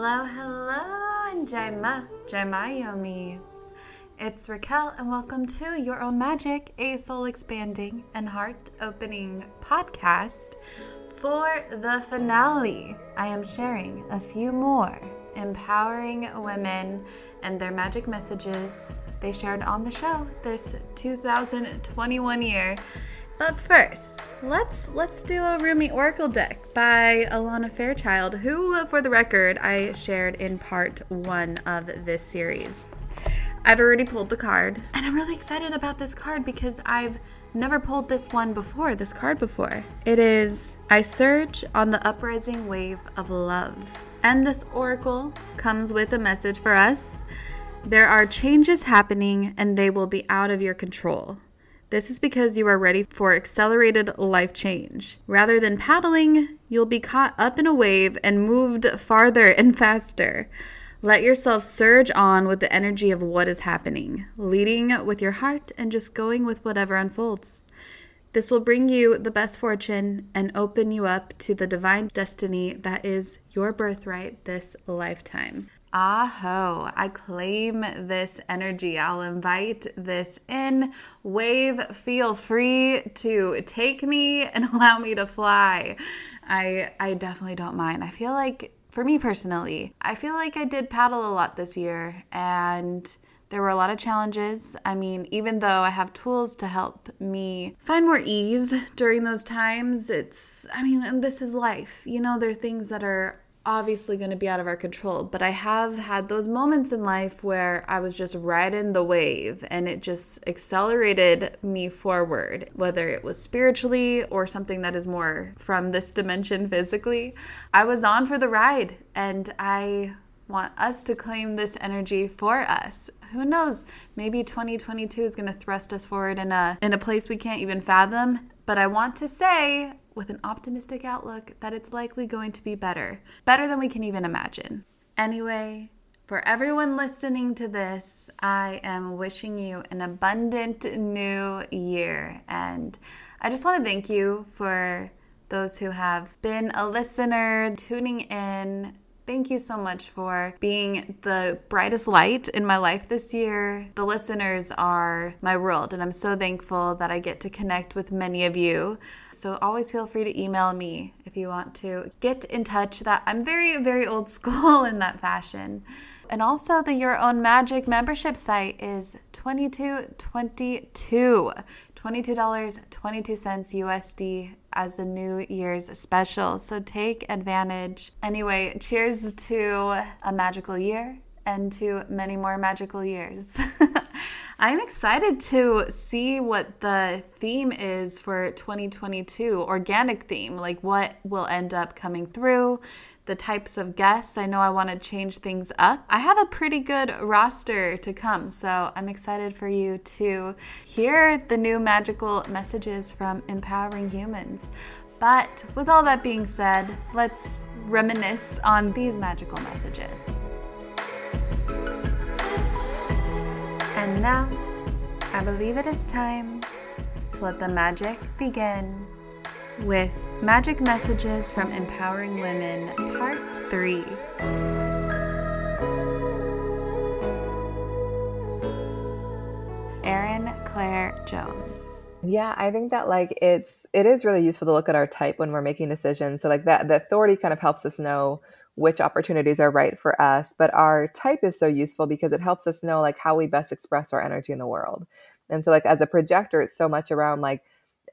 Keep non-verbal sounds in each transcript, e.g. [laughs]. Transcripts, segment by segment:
Hello, hello, and Jaima, Jaimayomis. It's Raquel, and welcome to Your Own Magic, a soul expanding and heart opening podcast. For the finale, I am sharing a few more empowering women and their magic messages they shared on the show this 2021 year. But first, let's let's do a Rumi Oracle deck by Alana Fairchild, who, uh, for the record, I shared in part one of this series. I've already pulled the card, and I'm really excited about this card because I've never pulled this one before, this card before. It is I surge on the uprising wave of love. And this oracle comes with a message for us. There are changes happening, and they will be out of your control. This is because you are ready for accelerated life change. Rather than paddling, you'll be caught up in a wave and moved farther [laughs] and faster. Let yourself surge on with the energy of what is happening, leading with your heart and just going with whatever unfolds. This will bring you the best fortune and open you up to the divine destiny that is your birthright this lifetime. Aho, I claim this energy. I'll invite this in. Wave, feel free to take me and [laughs] allow me to fly. I I definitely don't mind. I feel like for me personally, I feel like I did paddle a lot this year and there were a lot of challenges. I mean, even though I have tools to help me find more ease [laughs] during those times, it's, I mean, this is life. You know, there are things that are obviously going to be out of our control, but I have had those moments in life where I was just riding the wave and it just accelerated me forward, whether it was spiritually or something that is more from this dimension physically. I was on for the ride and I want us to claim this energy for us. Who knows? Maybe 2022 is going to thrust us forward in a in a place we can't even fathom, but I want to say with an optimistic outlook that it's likely going to be better, better than we can even imagine. Anyway, for everyone listening to this, I am wishing you an abundant new year. And I just want to thank you for those who have been a listener, tuning in, Thank you so much for being the brightest light in my life this year. The listeners are my world, and I'm so thankful that I get to connect with many of you. So always feel free to email me if you want to get in touch. That I'm very, very old [laughs] school in that fashion. And also, the Your Own Magic membership site is 2222. $22.22 USD as a New Year's special. So take advantage. Anyway, cheers to a magical year and to many more magical years. [laughs] I'm excited to see what the theme is for 2022, organic theme, like what will end up coming through, the types of guests. I know I want to change things up. I have a pretty good roster to come, so I'm excited for you to hear the new magical messages from empowering humans. But with all that being said, let's reminisce on these magical messages. And now, I believe it is time to let the magic begin with Magic Messages from Empowering Women, Part 3. Erin Claire Jones. Yeah, I think that like it's it is really useful to look at our type when we're making decisions. So like that the authority kind of helps us know which opportunities are right for us but our type is so useful because it helps us know like how we best express our energy in the world and so like as a projector it's so much around like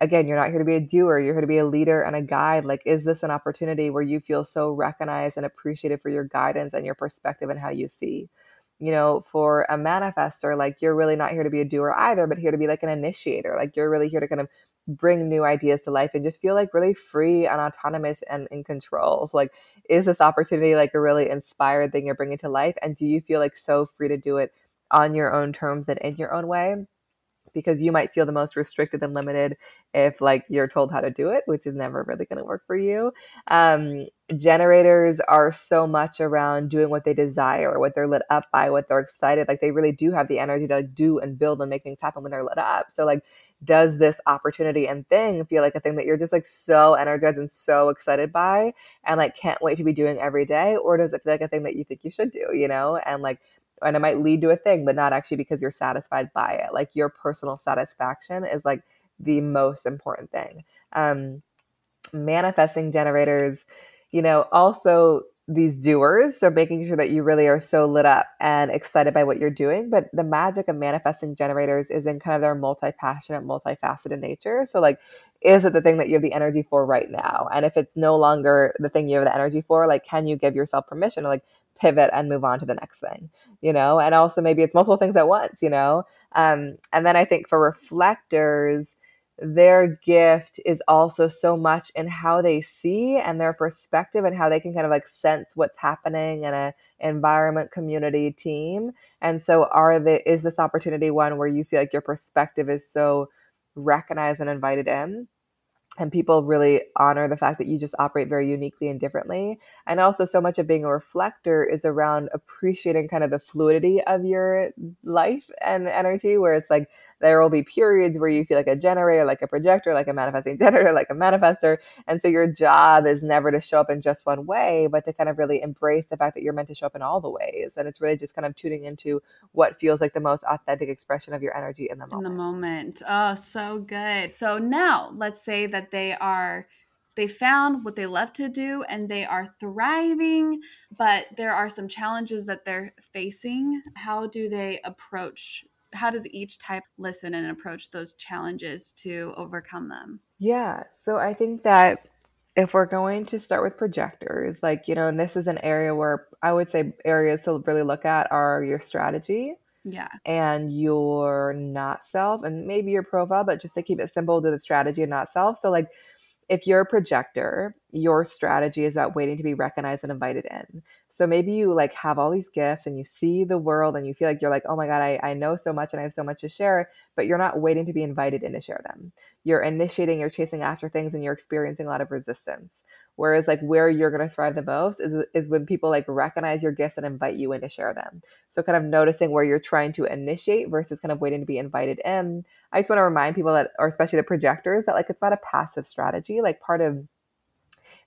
again you're not here to be a doer you're here to be a leader and a guide like is this an opportunity where you feel so recognized and appreciated for your guidance and your perspective and how you see you know for a manifester like you're really not here to be a doer either but here to be like an initiator like you're really here to kind of bring new ideas to life and just feel like really free and autonomous and in control. So like, is this opportunity like a really inspired thing you're bringing to life? And do you feel like so free to do it on your own terms and in your own way? Because you might feel the most restricted and limited if like you're told how to do it, which is never really going to work for you. Um, generators are so much around doing what they desire, what they're lit up by, what they're excited. Like they really do have the energy to like, do and build and make things happen when they're lit up. So like, does this opportunity and thing feel like a thing that you're just like so energized and so excited by and like can't wait to be doing every day? Or does it feel like a thing that you think you should do, you know? And like and it might lead to a thing, but not actually because you're satisfied by it. Like your personal satisfaction is like the most important thing. Um, manifesting generators, you know, also these doers. So making sure that you really are so lit up and excited by what you're doing. But the magic of manifesting generators is in kind of their multi passionate, multifaceted nature. So, like, is it the thing that you have the energy for right now? And if it's no longer the thing you have the energy for, like, can you give yourself permission to like pivot and move on to the next thing, you know? And also maybe it's multiple things at once, you know? Um, and then I think for reflectors, their gift is also so much in how they see and their perspective and how they can kind of like sense what's happening in a environment community team and so are the is this opportunity one where you feel like your perspective is so recognized and invited in and people really honor the fact that you just operate very uniquely and differently. And also so much of being a reflector is around appreciating kind of the fluidity of your life and energy where it's like there will be periods where you feel like a generator like a projector like a manifesting [laughs] generator like a manifester. And so your job is never to show up in just one way but to kind of really embrace the fact that you're meant to show up in all the ways. And it's really just kind of tuning into what feels like the most authentic expression of your energy in the moment in the moment. Oh so good. So now let's say that that they are they found what they love to do and they are thriving, but there are some challenges that they're facing. How do they approach? How does each type listen and approach those challenges to overcome them? Yeah, so I think that if we're going to start with projectors, like, you know, and this is an area where I would say areas to really look at are your strategy, yeah. And your not self and maybe your profile, but just to keep it simple to the strategy and not self. So like if you're a projector, your strategy is about waiting to be recognized and invited in. So maybe you like have all these gifts and you see the world and you feel like you're like, oh my God, I, I know so much and I have so much to share, but you're not waiting to be invited in to share them. You're initiating, you're chasing after things and you're experiencing a lot of resistance. Whereas like where you're gonna thrive the most is is when people like recognize your gifts and invite you in to share them. So kind of noticing where you're trying to initiate versus kind of waiting to be invited in. I just want to remind people that, or especially the projectors, that like it's not a passive strategy. Like part of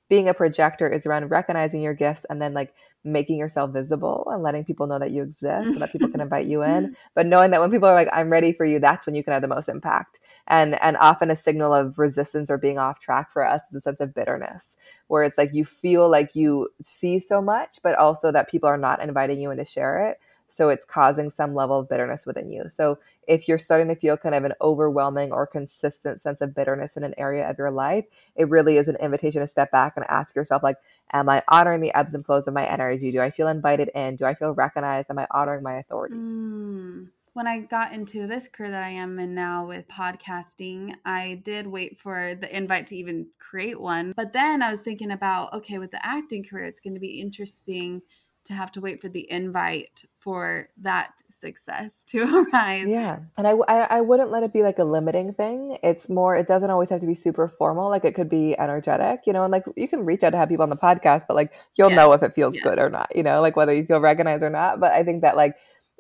being a projector is around recognizing your gifts and then like making yourself visible and letting people know that you exist so that people can [laughs] invite you in. But knowing that when people are like i'm ready for you that's when you can have the most impact. And and often a signal of resistance or being off track for us is a sense of bitterness where it's like you feel like you see so much but also that people are not inviting you in to share it so it's causing some level of bitterness within you. So if you're starting to feel kind of an overwhelming or consistent sense of bitterness in an area of your life, it really is an invitation to step back and ask yourself, like, am I honoring the ebbs and flows of my energy? Do I feel invited in? Do I feel recognized? Am I honoring my authority? Mm when I got into this career that I am in now with podcasting, I did wait for the invite to even create one. But then I was thinking about, okay, with the acting career, it's going to be interesting to have to wait for the invite for that success [laughs] to arise. Yeah. And I, I, I, wouldn't let it be like a limiting thing. It's more, it doesn't always have to be super formal. Like it could be energetic, you know, and like you can reach out to have people on the podcast, but like you'll yes. know if it feels yes. good or not, you know, like whether you feel recognized or not. But I think that like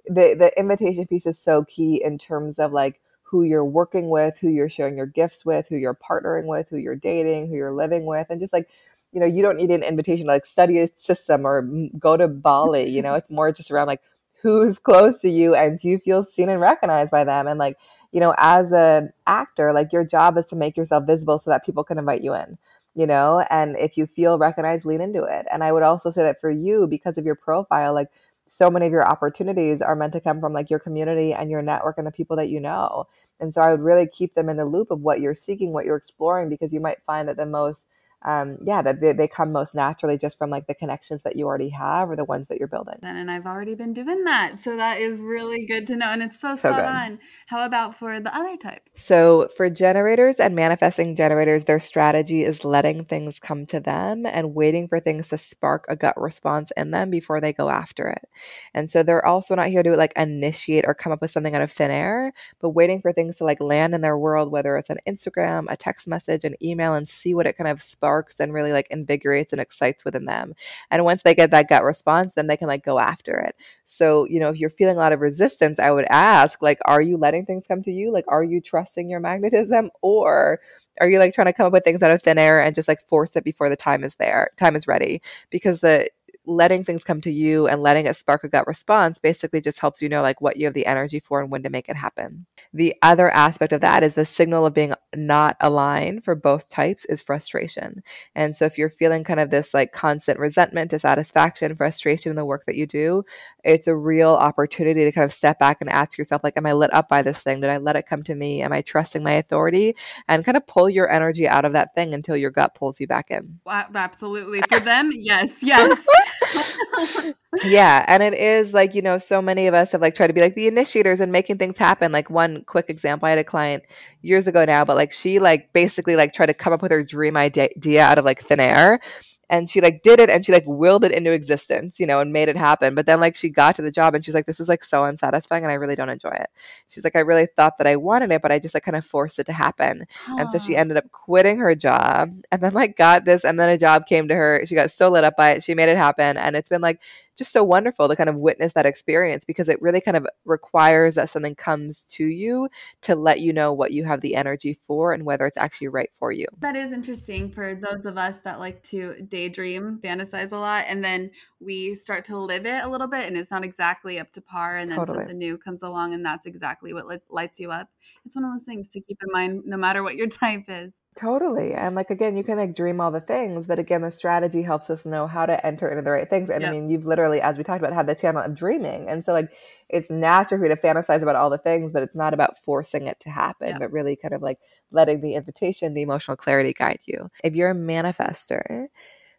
the, the invitation piece is so key in terms of like, who you're working with, who you're sharing your gifts with, who you're partnering with, who you're dating, who you're living with, and just like you know, you don't need an invitation to like study a system or go to Bali. You know, [laughs] it's more just around like who's close to you and do you feel seen and recognized by them. And like, you know, as an actor, like your job is to make yourself visible so that people can invite you in. You know, and if you feel recognized, lean into it. And I would also say that for you, because of your profile, like so many of your opportunities are meant to come from like your community and your network and the people that you know. And so I would really keep them in the loop of what you're seeking, what you're exploring, because you might find that the most um, yeah, that they, they come most naturally just from like the connections that you already have or the ones that you're building. And I've already been doing that. So that is really good to know. And it's so, so spot good. on. How about for the other types? So for generators and manifesting generators, their strategy is letting things come to them and waiting for things to spark a gut response in them before they go after it. And so they're also not here to like initiate or come up with something out of thin air, but waiting for things to like land in their world, whether it's an Instagram, a text message, an email, and see what it kind of sparks sparks and really like invigorates and excites within them. And once they get that gut response, then they can like go after it. So, you know, if you're feeling a lot of resistance, I would ask, like, are you letting things come to you? Like, are you trusting your magnetism? Or are you like trying to come up with things out of thin air and just like force it before the time is there, time is ready? Because the letting things come to you and letting it spark a gut response basically just helps you know like what you have the energy for and when to make it happen. The other aspect of that is the signal of being not aligned for both types is frustration. And so if you're feeling kind of this like constant resentment, dissatisfaction, frustration in the work that you do, it's a real opportunity to kind of step back and ask yourself like am I lit up by this thing? Did I let it come to me? Am I trusting my authority? And kind of pull your energy out of that thing until your gut pulls you back in. Absolutely. For them, yes, yes. [laughs] yeah and it is like you know so many of us have like tried to be like the initiators and making things happen like one quick example i had a client years ago now but like she like basically like tried to come up with her dream idea out of like thin air and she like did it and she like willed it into existence, you know, and made it happen. But then like she got to the job and she's like, this is like so unsatisfying and I really don't enjoy it. She's like, I really thought that I wanted it, but I just like kind of forced it to happen. And so she ended up quitting her job and then like got this and then a job came to her. She got so lit up by it. She made it happen. And it's been like just so wonderful to kind of witness that experience because it really kind of requires that something comes to you to let you know what you have the energy for and whether it's actually right for you. That is interesting for those of us that like to daydream, fantasize a lot, and then we start to live it a little bit and it's not exactly up to par and then totally. something new comes along and that's exactly what lights you up. It's one of those things to keep in mind no matter what your [laughs] type is. Totally. And like again, you can like dream all the things, but again, the strategy helps us know how to enter into the right things. And yep. I mean, you've literally, as we talked about, had the channel of dreaming. And so like it's natural for you to fantasize about all the things, but it's not about forcing it to happen, yep. but really kind of like letting the invitation, the emotional clarity guide you. If you're a manifester,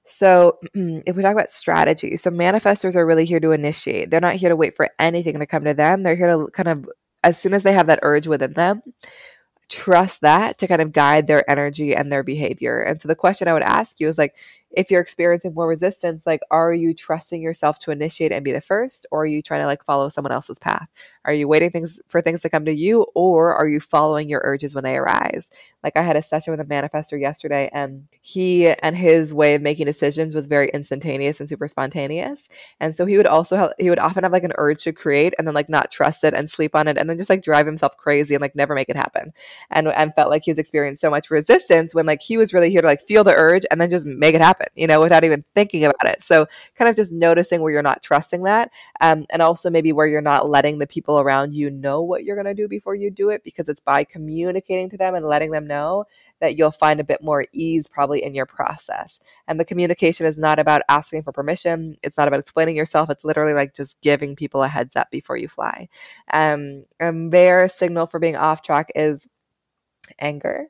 so, [clears throat] if we talk about strategy, so manifestors are really here to initiate. They're not here to wait for anything to come to them. They're here to kind of, as soon as they have that urge within them, trust that to kind of guide their energy and their behavior. And so the question I would ask you is like, if you're experiencing more resistance, like, are you trusting yourself to initiate and be the first, or are you trying to like follow someone else's path? Are you waiting things for things to come to you, or are you following your urges when they arise? Like, I had a session with a manifester yesterday, and he and his way of making decisions was very instantaneous and super spontaneous. And so he would also have, he would often have like an urge to create and then like not trust it and sleep on it, and then just like drive himself crazy and like never make it happen. And and felt like he was experiencing so much resistance when like he was really here to like feel the urge and then just make it happen happen, you know, without even thinking about it. So kind of just noticing where you're not trusting that. Um, and also maybe where you're not letting the people around you know what you're going to do before you do it, because it's by communicating to them and letting them know that you'll find a bit more ease probably in your process. And the communication is not about asking for permission. It's not about explaining yourself. It's literally like just giving people a heads up before you fly. Um, and their signal for being off track is anger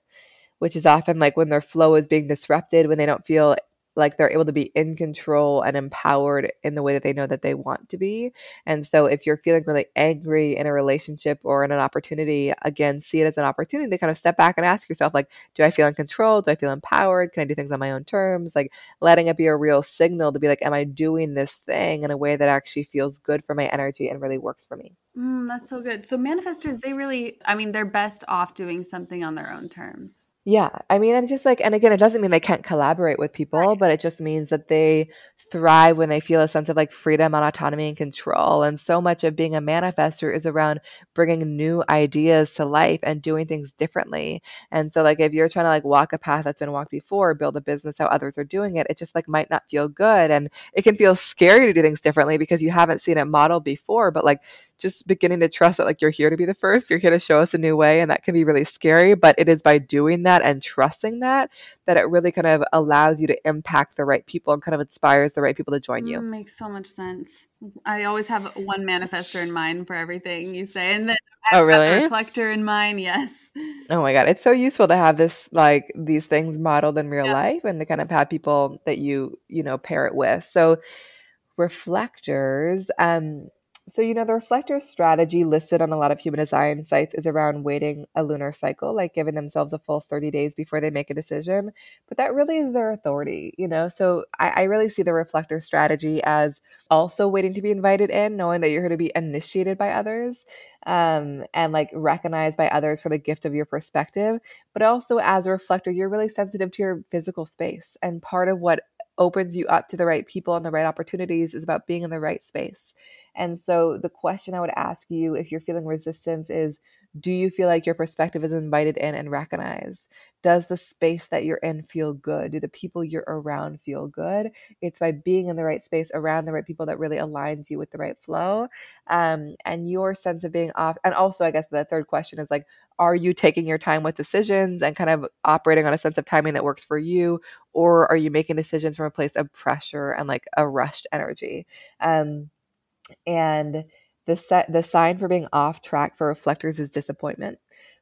which is often like when their flow is being disrupted, when they don't feel like they're able to be in control and empowered in the way that they know that they want to be. And so if you're feeling really angry in a relationship or in an opportunity, again, see it as an opportunity to kind of step back and ask yourself like, do I feel in control? Do I feel empowered? Can I do things on my own terms? Like letting it be a real signal to be like, am I doing this thing in a way that actually feels good for my energy and really works for me? Mm, that's so good. So manifestors, they really, I mean, they're best off doing something on their own terms. Yeah. I mean, it's just like, and again, it doesn't mean they can't collaborate with people, right. but it just means that they thrive when they feel a sense of like freedom and autonomy and control. And so much of being a manifestor is around bringing new ideas to life and doing things differently. And so, like, if you're trying to like walk a path that's been walked before, build a business how others are doing it, it just like might not feel good. And it can feel scary to do things differently because you haven't seen it modeled before. But like, just beginning to trust that like you're here to be the first, you're here to show us a new way. And that can be really scary. But it is by doing that and trusting that, that it really kind of allows you to impact the right people and kind of inspires the right people to join you. Mm, makes so much sense. I always have one manifester in mind for everything you say, and then I oh, really? reflector in mind. Yes. Oh my god, it's so useful to have this like these things modeled in real yeah. life, and to kind of have people that you you know pair it with. So reflectors, um, so, you know, the reflector strategy listed on a lot of human design sites is around waiting a lunar cycle, like giving themselves a full 30 days before they make a decision. But that really is their authority, you know? So I, I really see the reflector strategy as also waiting to be invited in, knowing that you're going to be initiated by others um, and like recognized by others for the gift of your perspective. But also as a reflector, you're really sensitive to your physical space. And part of what opens you up to the right people and the right opportunities is about being in the right space. And so the question I would ask you if you're feeling resistance is do you feel like your perspective is invited in and recognized? Does the space that you're in feel good? Do the people you're around feel good? It's by being in the right space around the right people that really aligns you with the right flow. Um, and your sense of being off. And also, I guess the third question is like, are you taking your time with decisions and kind of operating on a sense of timing that works for you? Or are you making decisions from a place of pressure and like a rushed energy? Um, and the, set, the sign for being off track for reflectors is disappointment,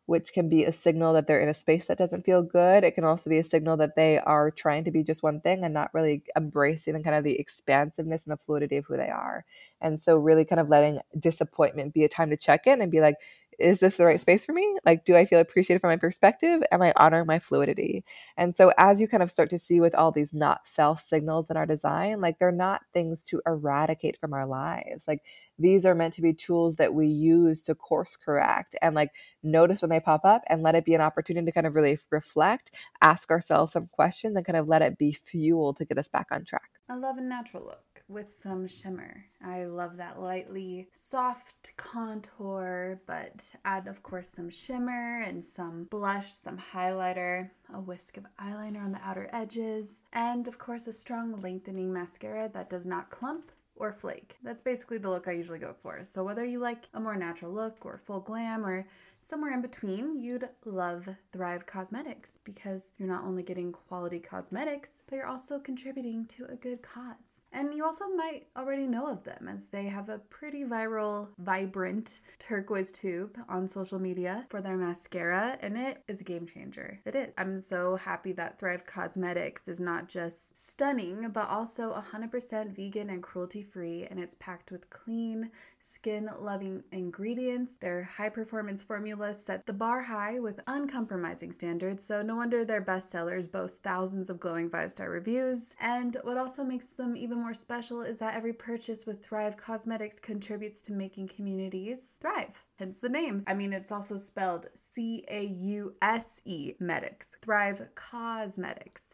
which can be a signal that they're in a space that doesn't feel good. It can also be a signal that they are trying to be just one thing and not really embracing the kind of the expansiveness and the fluidity of who they are. And so, really kind of letting disappointment be a time to check in and be like, is this the right space for me? Like, do I feel appreciated from my perspective? Am I honoring my fluidity? And so, as you kind of start to see with all these not self signals in our design, like they're not things to eradicate from our lives. Like, these are meant to be tools that we use to course correct and like notice when they pop up and let it be an opportunity to kind of really reflect, ask ourselves some questions, and kind of let it be fuel to get us back on track. I love a natural look with some shimmer. I love that lightly soft contour, but add, of course, some shimmer and some blush, some highlighter, a whisk of eyeliner on the outer edges, and of course, a strong lengthening mascara that does not clump or flake. That's basically the look I usually go for. So whether you like a more natural look or full glam or somewhere in between, you'd love Thrive Causemetics because you're not only getting quality cosmetics, but you're also contributing to a good cause. And you also might already know of them as they have a pretty viral, vibrant turquoise tube on social media for their mascara, and it is a game changer. It is. I'm so happy that Thrive Causemetics is not just stunning, but also 100% vegan and cruelty free, and it's packed with clean, skin loving ingredients. Their high performance formulas set the bar high with uncompromising standards, so no wonder their bestsellers boast thousands of glowing five star reviews. And what also makes them even more special is that every purchase with Thrive Causemetics contributes to making communities thrive hence the name. I mean, it's also spelled C A U S E Medics, Thrive Causemetics.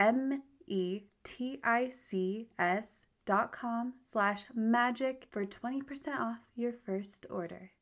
M E T I C S dot com slash magic for 20% off your first order.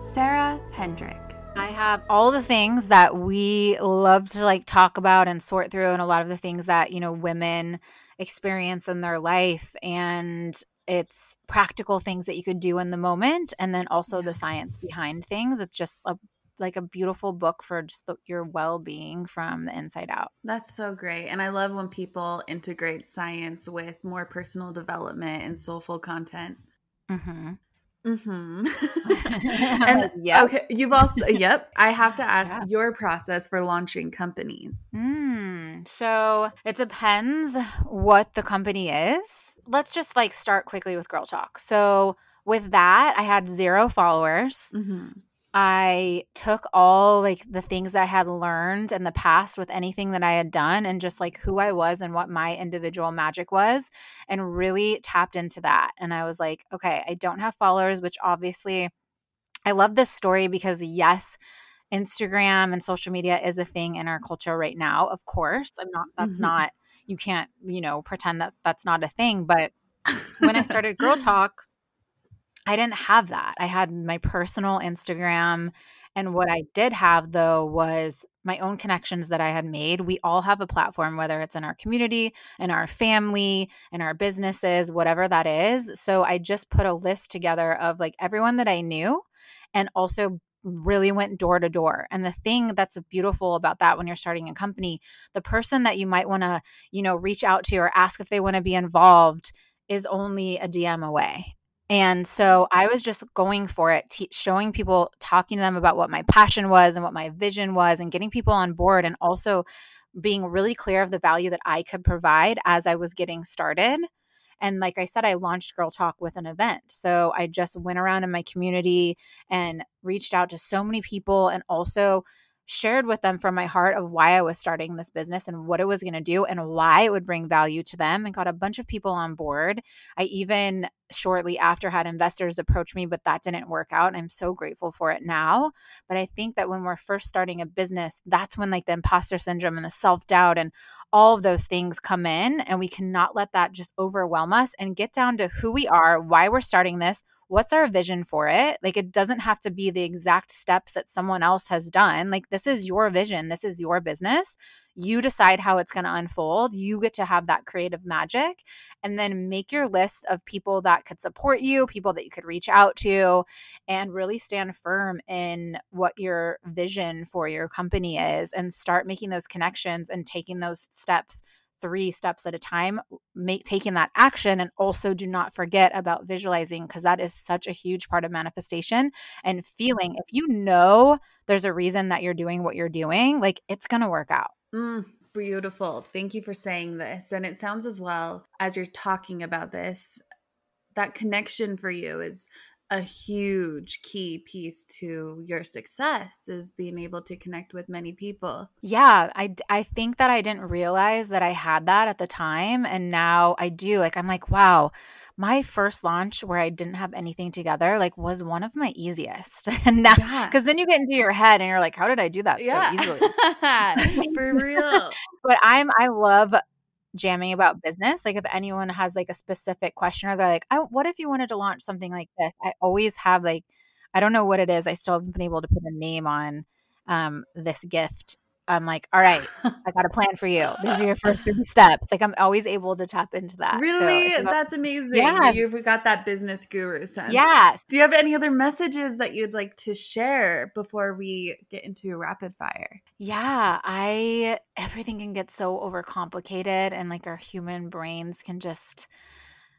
Sarah Pendrick. I have all the things that we love to like talk about and sort through and a lot of the things that, you know, women experience in their life and it's practical things that you could do in the moment and then also the science behind things. It's just a like a beautiful book for just the, your well-being from the inside out. That's so great and i love when people integrate science with more personal development and soulful content. Mm-hmm. Mm-hmm. [laughs] and [laughs] yep. okay, you've also [laughs] yep. I have to ask yeah. your process for launching companies. Mm, so it depends what the company is. Let's just like start quickly with Girl Talk. So with that, I had zero followers. Mm-hmm. I took all like the things I had learned in the past with anything that I had done and just like who I was and what my individual magic was and really tapped into that. And I was like, okay, I don't have followers, which obviously I love this story because yes, Instagram and social media is a thing in our culture right now. Of course, I'm not that's mm-hmm. not you can't, you know, pretend that that's not a thing, but when I [laughs] started Girl Talk, I didn't have that. I had my personal Instagram. And what I did have, though, was my own connections that I had made. We all have a platform, whether it's in our community, in our family, in our businesses, whatever that is. So I just put a list together of like everyone that I knew and also really went door to door. And the thing that's beautiful about that when you're starting a company, the person that you might want to, you know, reach out to or ask if they want to be involved is only a DM away. And so I was just going for it, t- showing people, talking to them about what my passion was and what my vision was, and getting people on board, and also being really clear of the value that I could provide as I was getting started. And like I said, I launched Girl Talk with an event. So I just went around in my community and reached out to so many people and also shared with them from my heart of why I was starting this business and what it was going to do and why it would bring value to them and got a bunch of people on board. I even shortly after had investors approach me, but that didn't work out. I'm so grateful for it now. But I think that when we're first starting a business, that's when like the imposter syndrome and the self doubt and all of those things come in. And we cannot let that just overwhelm us and get down to who we are, why we're starting this, what's our vision for it? Like, it doesn't have to be the exact steps that someone else has done. Like, this is your vision, this is your business. You decide how it's going to unfold. You get to have that creative magic and then make your list of people that could support you, people that you could reach out to, and really stand firm in what your vision for your company is and start making those connections and taking those steps three steps at a time make taking that action and also do not forget about visualizing because that is such a huge part of manifestation and feeling. If you know there's a reason that you're doing what you're doing like it's going to work out. Mm, beautiful. Thank you for saying this and it sounds as well as you're talking about this that connection for you is a huge key piece to your success is being able to connect with many people. Yeah, I I think that I didn't realize that I had that at the time and now I do. Like I'm like, wow, my first launch where I didn't have anything together like was one of my easiest. [laughs] and now yeah. cuz then you get into your head and you're like, how did I do that yeah. so easily? [laughs] For real. [laughs] but I'm I love jamming about business. Like if anyone has like a specific question or they're like, oh, what if you wanted to launch something like this? I always have like, I don't know what it is. I still haven't been able to put a name on um, this gift I'm like, all right, I got a plan for you. These are your first three steps. Like I'm always able to tap into that. Really? So That's amazing. Yeah. You've got that business guru sense. Yes. Do you have any other messages that you'd like to share before we get into rapid fire? Yeah. I everything can get so overcomplicated and like our human brains can just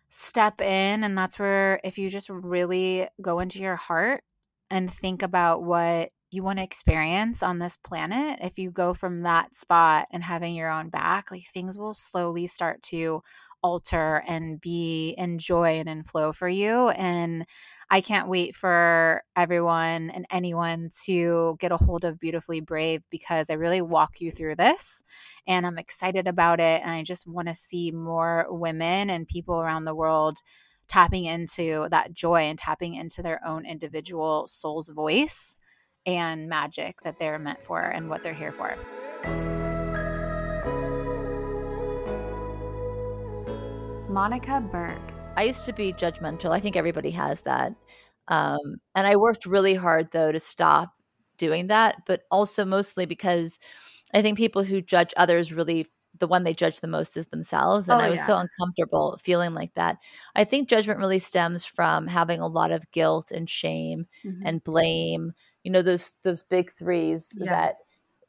step in. And that's where if you just really go into your heart and think about what you want to experience on this planet, if you go from that spot and having your own back, like things will slowly start to alter and be in joy and in flow for you. And I can't wait for everyone and anyone to get a hold of Beautifully Brave because I really walk you through this and I'm excited about it. And I just want to see more women and people around the world tapping into that joy and tapping into their own individual soul's voice and magic that they're meant for and what they're here for. Monica Berg. I used to be judgmental. I think everybody has that. Um, and I worked really hard, though, to stop doing that, but also mostly because I think people who judge others really the one they judge the most is themselves and oh, i was yeah. so uncomfortable feeling like that i think judgment really stems from having a lot of guilt and shame mm-hmm. and blame you know those those big threes yeah.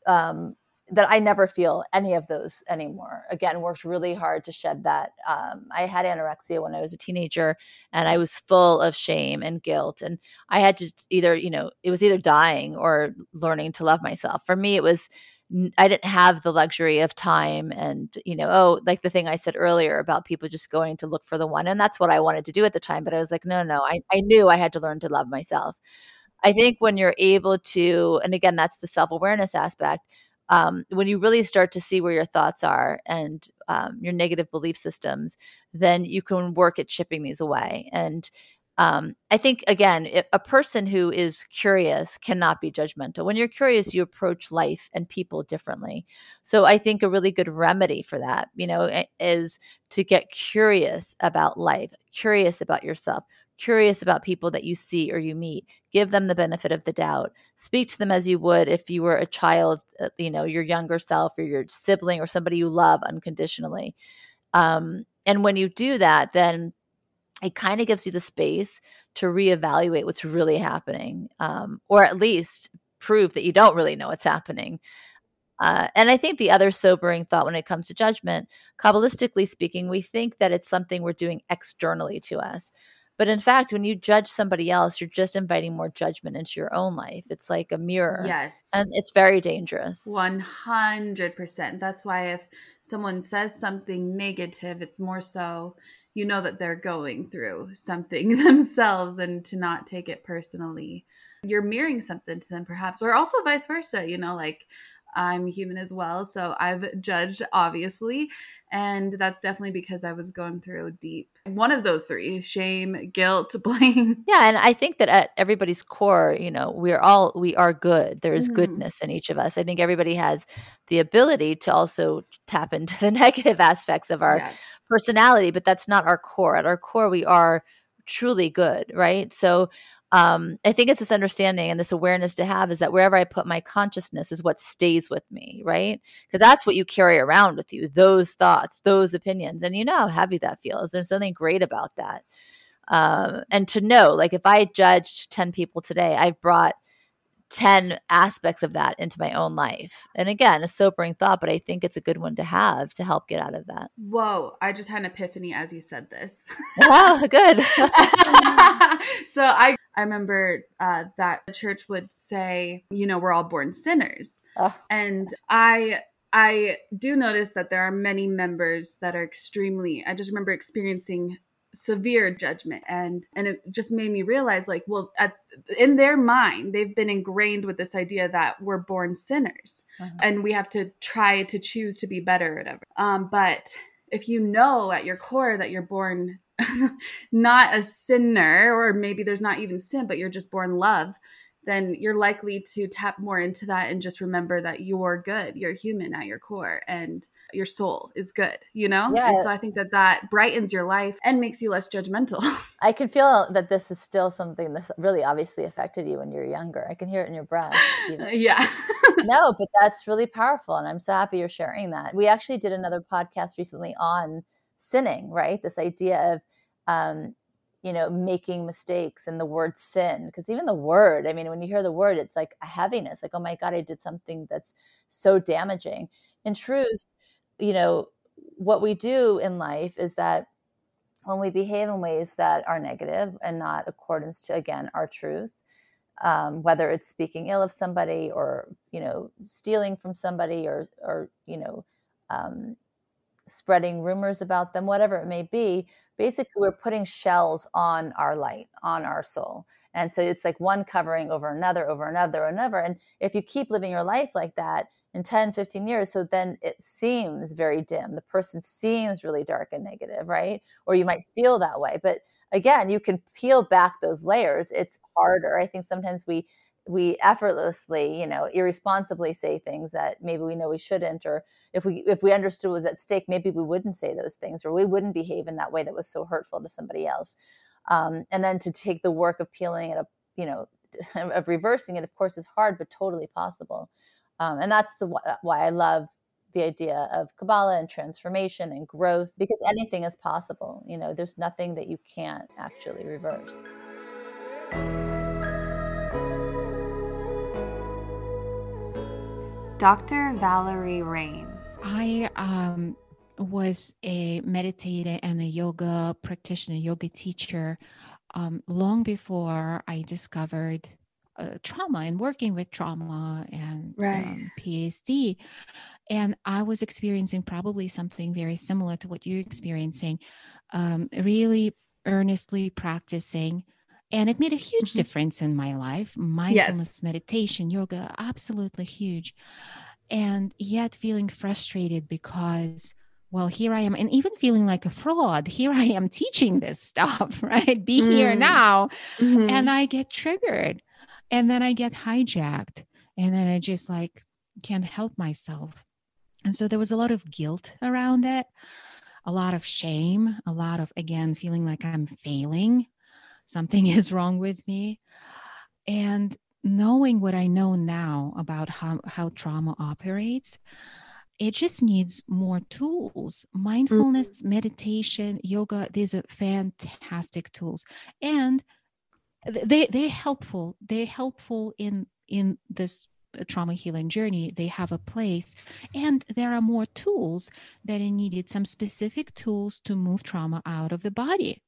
that um that I never feel any of those anymore. Again, worked really hard to shed that. Um, I had anorexia when I was a teenager, and I was full of shame and guilt, and I had to either, you know, it was either dying or learning to love myself. For me, it was I didn't have the luxury of time and, you know, oh, like the thing I said earlier about people just going to look for the one. And that's what I wanted to do at the time. But I was like, no, no, I, I knew I had to learn to love myself. I think when you're able to, and again, that's the self awareness aspect, um, when you really start to see where your thoughts are and um, your negative belief systems, then you can work at chipping these away. And um, I think again, a person who is curious cannot be judgmental. When you're curious, you approach life and people differently. So I think a really good remedy for that, you know, is to get curious about life, curious about yourself, curious about people that you see or you meet. Give them the benefit of the doubt. Speak to them as you would if you were a child, uh, you know, your younger self or your sibling or somebody you love unconditionally. Um, and when you do that, then it kind of gives you the space to reevaluate what's really happening, um, or at least prove that you don't really know what's happening. Uh, and I think the other sobering thought when it comes to judgment, Kabbalistically speaking, we think that it's something we're doing externally to us. But in fact, when you judge somebody else, you're just inviting more judgment into your own life. It's like a mirror. Yes. And it's very dangerous. 100%. That's why if someone says something negative, it's more so you know that they're going through something [laughs] themselves and to not take it personally. You're mirroring something to them, perhaps, or also vice versa. You know, like I'm human as well. So I've judged, obviously. And that's definitely because I was going through deep one of those three shame, guilt, [laughs] blame. Yeah. And I think that at everybody's core, you know, we're all, we are good. There is mm-hmm. goodness in each of us. I think everybody has the ability to also tap into [laughs] the negative aspects of our yes. personality, but that's not our core. At our core, we are truly good. Right. So, um, I think it's this understanding and this awareness to have is that wherever I put my consciousness is what stays with me, right? Because that's what you carry around with you, those thoughts, those opinions. And you know how heavy that feels. There's something great about that. Um, and to know, like, if I judged 10 people today, I've brought 10 aspects of that into my own life. And again, a sobering thought, but I think it's a good one to have to help get out of that. Whoa, I just had an epiphany as you said this. wow, good. [laughs] so I I remember uh, that the church would say, you know, we're all born sinners. And I I do notice that there are many members that are extremely I just remember experiencing severe judgment. And and it just made me realize like well at, in their mind they've been ingrained with this idea that we're born sinners uh-huh. and we have to try to choose to be better or whatever. Um but if you know at your core that you're born [laughs] not a sinner or maybe there's not even sin but you're just born love then you're likely to tap more into that and just remember that you're good you're human at your core. And your soul is good, you know? Yeah. And so I think that that brightens your life and makes you less judgmental. [laughs] I can feel that this is still something that's really obviously affected you when you're younger. I can hear it in your breath. You know? [laughs] yeah. [laughs] no, but that's really powerful. And I'm so happy you're sharing that. We actually did another podcast recently on sinning, right? This idea of, um, you know, making mistakes and the word sin. Because even the word, I mean, when you hear the word, it's like a heaviness, like, oh my God, I did something that's so damaging. In truth, you know, what we do in life is that when we behave in ways that are negative and not accordance to again our truth um, whether it's speaking ill of somebody or you know stealing from somebody or or you know um, spreading rumors about them whatever it may be basically we're putting shells on our light on our soul and so it's like one covering over another over another over another. And if you keep living your life like that in 10 15 years so then it seems very dim. The person seems really dark and negative right? Or you might feel that way. But again you can peel back those layers. It's harder. I think sometimes we we effortlessly you know irresponsibly say things that maybe we know we shouldn't or if we if we understood was at stake maybe we wouldn't say those things or we wouldn't behave in that way that was so hurtful to somebody else um, and then to take the work of peeling it up you know [laughs] of reversing it of course is hard but totally possible um, and that's the why I love the idea of Kabbalah and transformation and growth because anything is possible. You know, there's nothing that you can't actually reverse. Dr. Valerie Rein. I um, was a meditator and a yoga practitioner, yoga teacher um, long before I discovered uh, trauma and working with trauma and right. um, PSD. And I was experiencing probably something very similar to what you're experiencing, um, really earnestly practicing. And it made a huge mm-hmm. difference in my life. Mindfulness, yes. meditation, yoga, absolutely huge. And yet feeling frustrated because well, here I am, and even feeling like a fraud. Here I am teaching this stuff, [laughs] right? Be mm. here now. Mm-hmm. And I get triggered and then I get hijacked. And then I just like can't help myself. And so there was a lot of guilt around it, a lot of shame, a lot of, again, feeling like I'm failing. Something [laughs] is wrong with me. And knowing what I know now about how, how trauma operates, it just needs more tools. Mindfulness, mm-hmm. meditation, yoga, these are fantastic tools. And they they're helpful. They're helpful in in this trauma healing journey they have a place and there are more tools that are needed some specific tools to move trauma out of the body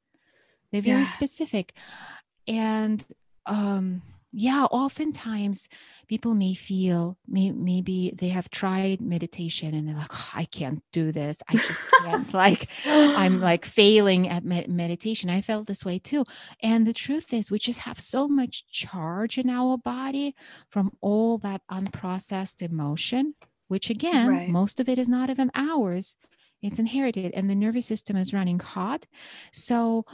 they're very yeah. specific and um yeah oftentimes people may feel may, maybe they have tried meditation and they're like oh, i can't do this. I just can't [laughs] like i'm like failing at med- meditation. I felt this way too. And the truth is we just have so much charge in our body from all that unprocessed emotion which again right. most of it is not even ours. It's inherited and the nervous system is running hot. So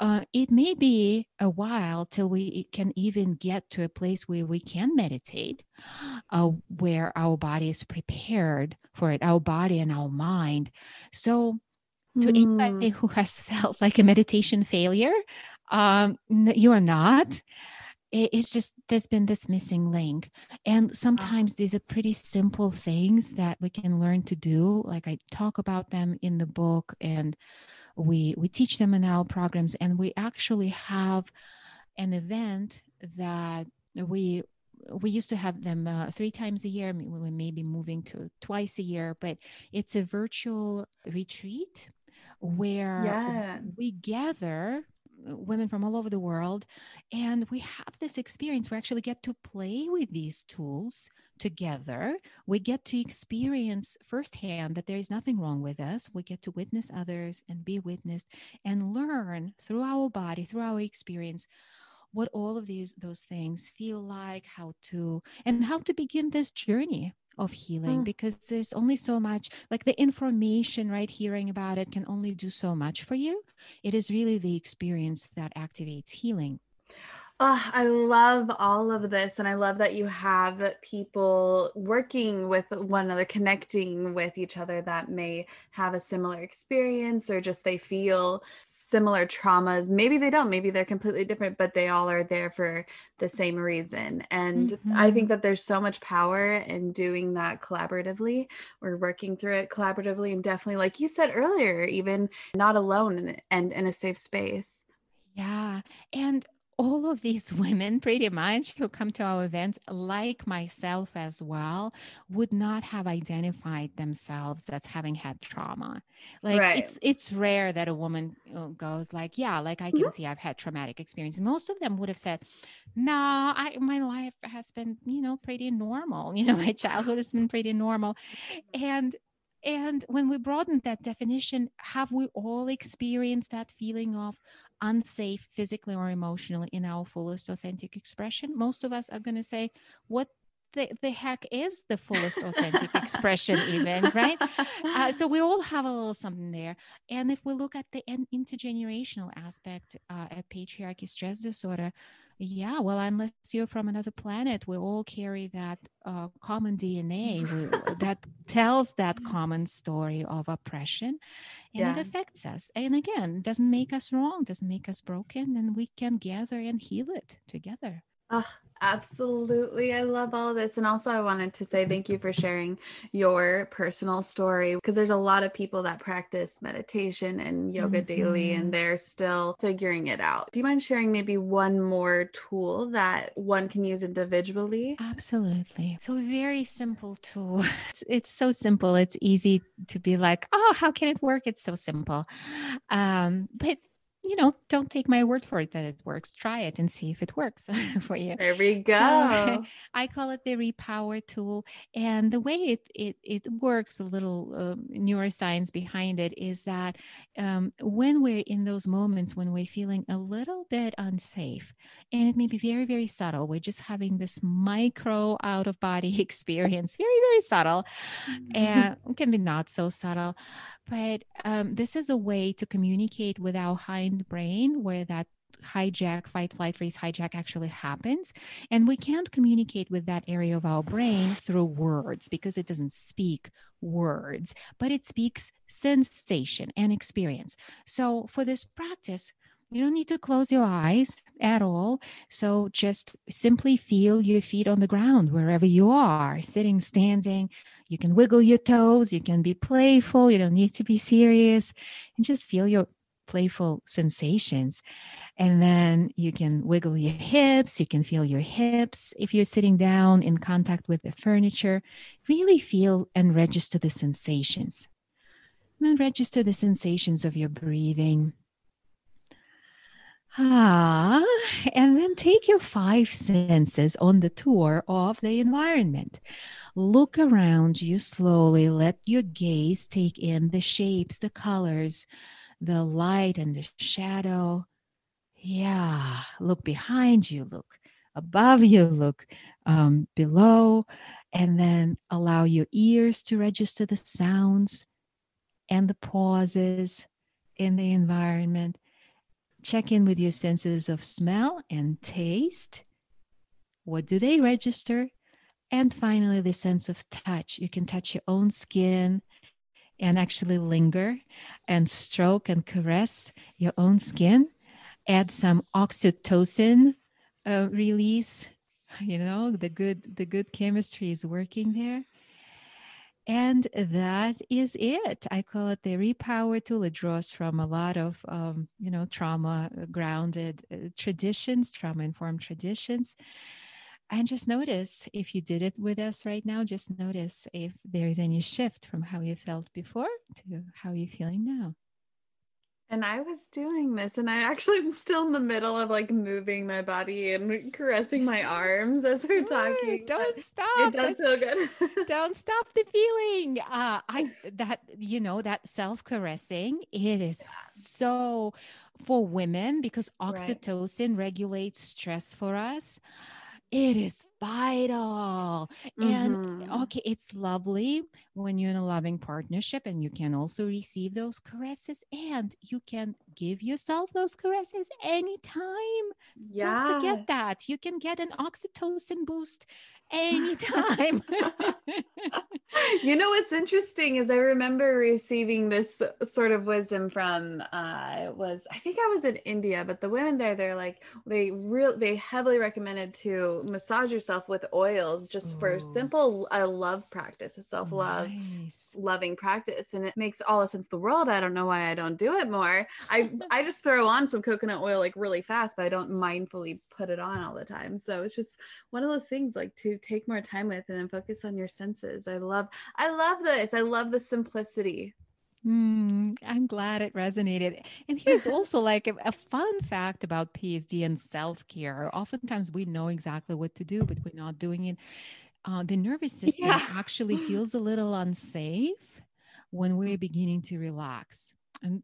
uh, it may be a while till we can even get to a place where we can meditate, uh, where our body is prepared for it, our body and our mind. So, to mm. anybody who has [laughs] felt like a meditation failure, um, you are not. It's just there's been this missing link. And sometimes these are pretty simple things that we can learn to do. Like I talk about them in the book and we we teach them in our programs and we actually have an event that we we used to have them uh, three times a year we may be moving to twice a year but it's a virtual retreat where yeah. we gather women from all over the world. And we have this experience. We actually get to play with these tools together. We get to experience firsthand that there is nothing wrong with us. We get to witness others and be witnessed and learn through our body, through our experience what all of these those things feel like how to and how to begin this journey of healing mm. because there's only so much like the information right hearing about it can only do so much for you it is really the experience that activates healing Oh, I love all of this. And I love that you have people working with one another, connecting with each other that may have a similar experience or just they feel similar traumas. Maybe they don't, maybe they're completely different, but they all are there for the same reason. And mm-hmm. I think mm-hmm. that there's so much power in doing that collaboratively. We're working through it collaboratively and definitely, like you said earlier, even not alone and in a safe space. Yeah. And all of these [laughs] women, pretty much, who come to our events, like myself as well, would not have identified themselves as having had trauma. Like right. it's it's rare that a woman uh, goes like, "Yeah, like I can mm-hmm. see I've had traumatic experience." Most of them would have said, "No, I my life has been, you know, pretty normal. [laughs] You know, my childhood has been pretty normal," and and when we broaden that definition, have we all experienced that feeling of unsafe physically or emotionally in our fullest authentic expression, most of us are going to say, What the, the heck is the fullest authentic expression even right? Uh, so we all have a little something there. And if we look at the intergenerational aspect uh, at patriarchy stress disorder yeah, well, unless you're from another planet, we all carry that uh, common DNA we, [laughs] that tells that common story of oppression, and yeah. it affects us. And again, doesn't make us wrong, doesn't make us broken, and we can gather and heal it together. Uh, Absolutely. I love all this. And also, I wanted to say thank you for sharing your personal story because there's a lot of people that practice meditation and yoga mm-hmm. daily and they're still figuring it out. Do you mind sharing maybe one more tool that one can use individually? Absolutely. So, a very simple tool. [laughs] It's, it's so simple. It's easy to be like, oh, how can it work? It's so simple. Um, but you know, don't take my word for it that it works. Try it and see if it works [laughs] for you. There we go. So, [laughs] I call it the repower tool. And the way it it, it works, a little um, neuroscience behind it is that um, when we're in those moments when we're feeling a little bit unsafe, and it may be very, very subtle, we're just having this micro out of body [laughs] experience, very, very subtle, mm-hmm. and can be not so subtle but um, this is a way to communicate with our hindbrain where that hijack, fight, flight, freeze, hijack actually happens. And we can't communicate with that area of our brain through words because it doesn't speak words, but it speaks sensation and experience. So for this practice, you don't need to close your eyes at all. So just simply feel your feet on the ground wherever you are, sitting, standing. You can wiggle your toes. You can be playful. You don't need to be serious. And just feel your playful sensations. And then you can wiggle your hips. You can feel your hips. If you're sitting down in contact with the furniture, really feel and register the sensations. And then register the sensations of your breathing Ah, and then take your five senses on the tour of the environment. Look around you slowly. Let your gaze take in the shapes, the colors, the light and the shadow. Yeah, look behind you, look above you, look um, below, and then allow your ears to register the sounds and the pauses in the environment check in with your senses of smell and taste. What do they register? And finally, the sense of touch. You can touch your own skin and actually linger and stroke and caress your own skin. Add some oxytocin uh, release. You know the good the good chemistry is working there. And that is it. I call it the repower tool. It draws from a lot of, um, you know, trauma uh, grounded uh, traditions, trauma informed traditions. And just notice if you did it with us right now, just notice if there is any shift from how you felt before to how you're feeling now. And I was doing this, and I actually am still in the middle of like moving my body and caressing my arms as we're talking. Don't stop. It does feel good. [laughs] don't stop the feeling. Uh, I that you know that self caressing. It is yeah. so for women because oxytocin right. regulates stress for us it is vital. Mm-hmm. And okay, it's lovely when you're in a loving partnership and you can also receive those caresses and you can give yourself those caresses anytime. Yeah. Don't forget that. You can get an oxytocin boost anytime. [laughs] you know what's interesting is I remember receiving this sort of wisdom from uh was I think I was in India, but the women there they're like they real they heavily recommended to massage yourself with oils just Ooh. for simple a love practice, self-love nice. Loving practice and it makes all the sense in the world. I don't know why I don't do it more. I [laughs] I just throw on some coconut oil like really fast, but I don't mindfully put it on all the time. So it's just one of those things like to take more time with and then focus on your senses. I love I love this. I love the simplicity. Mm, I'm glad it resonated. And here's [laughs] also like a, a, fun fact about PSD and self care. Oftentimes we know exactly what to do, but we're not doing it. Uh, the nervous [laughs] system yeah. actually feels a little unsafe when we're beginning to relax. And